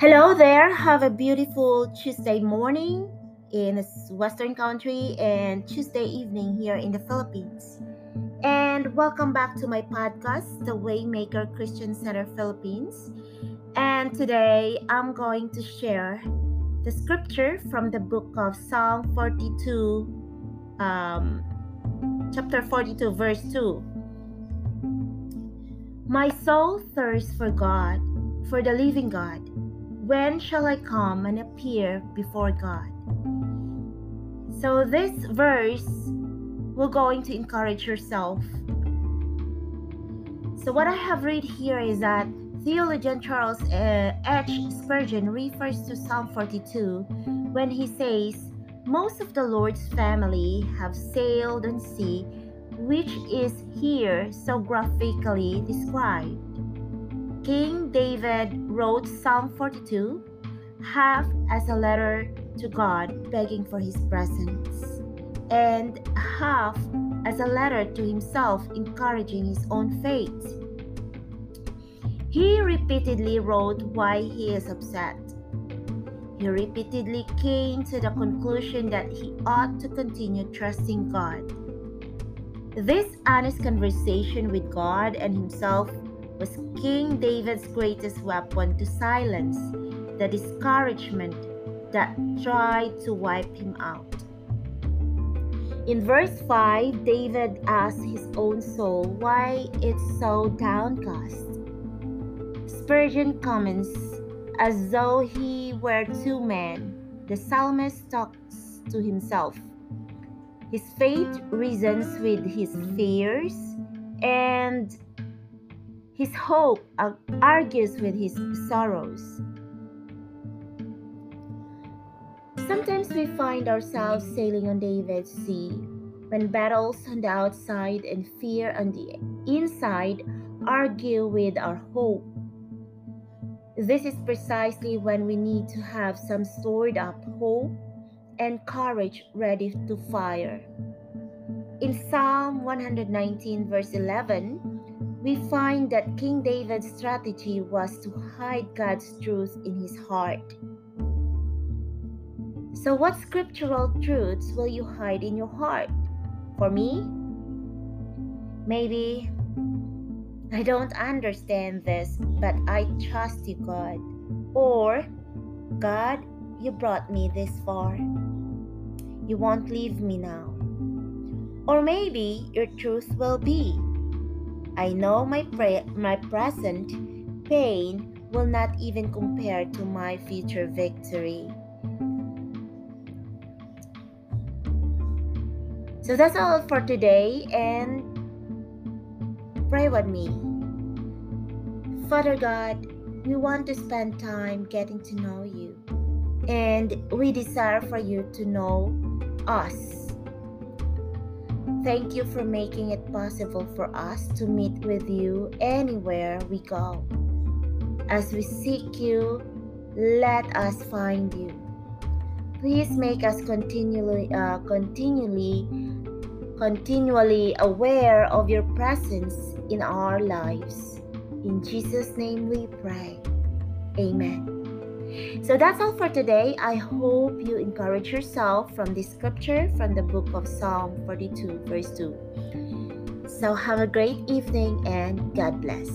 Hello there. Have a beautiful Tuesday morning in Western country and Tuesday evening here in the Philippines. And welcome back to my podcast, The Waymaker Christian Center Philippines. And today I'm going to share the scripture from the book of Psalm 42, um, chapter 42, verse 2. My soul thirsts for God, for the living God. When shall I come and appear before God? So, this verse will going to encourage yourself. So, what I have read here is that theologian Charles uh, H. Spurgeon refers to Psalm 42 when he says, Most of the Lord's family have sailed on sea, which is here so graphically described. King David wrote Psalm 42 half as a letter to God begging for his presence, and half as a letter to himself encouraging his own faith. He repeatedly wrote why he is upset. He repeatedly came to the conclusion that he ought to continue trusting God. This honest conversation with God and himself was King David's greatest weapon to silence the discouragement that tried to wipe him out. In verse 5, David asks his own soul why it's so downcast. Spurgeon comments, as though he were two men, the psalmist talks to himself. His faith reasons with his fears, and his hope uh, argues with his sorrows. Sometimes we find ourselves sailing on David's sea when battles on the outside and fear on the inside argue with our hope. This is precisely when we need to have some stored up hope and courage ready to fire. In Psalm 119, verse 11, we find that King David's strategy was to hide God's truth in his heart. So, what scriptural truths will you hide in your heart? For me, maybe I don't understand this, but I trust you, God. Or, God, you brought me this far. You won't leave me now. Or maybe your truth will be I know my, pre- my present pain will not even compare to my future victory. So that's all for today, and pray with me. Father God, we want to spend time getting to know you, and we desire for you to know us Thank you for making it possible for us to meet with you anywhere we go. As we seek you, let us find you. Please make us continually, uh, continually, continually aware of your presence in our lives. In Jesus' name we pray. Amen. So that's all for today. I hope you encourage yourself from this scripture from the book of Psalm 42, verse 2. So have a great evening and God bless.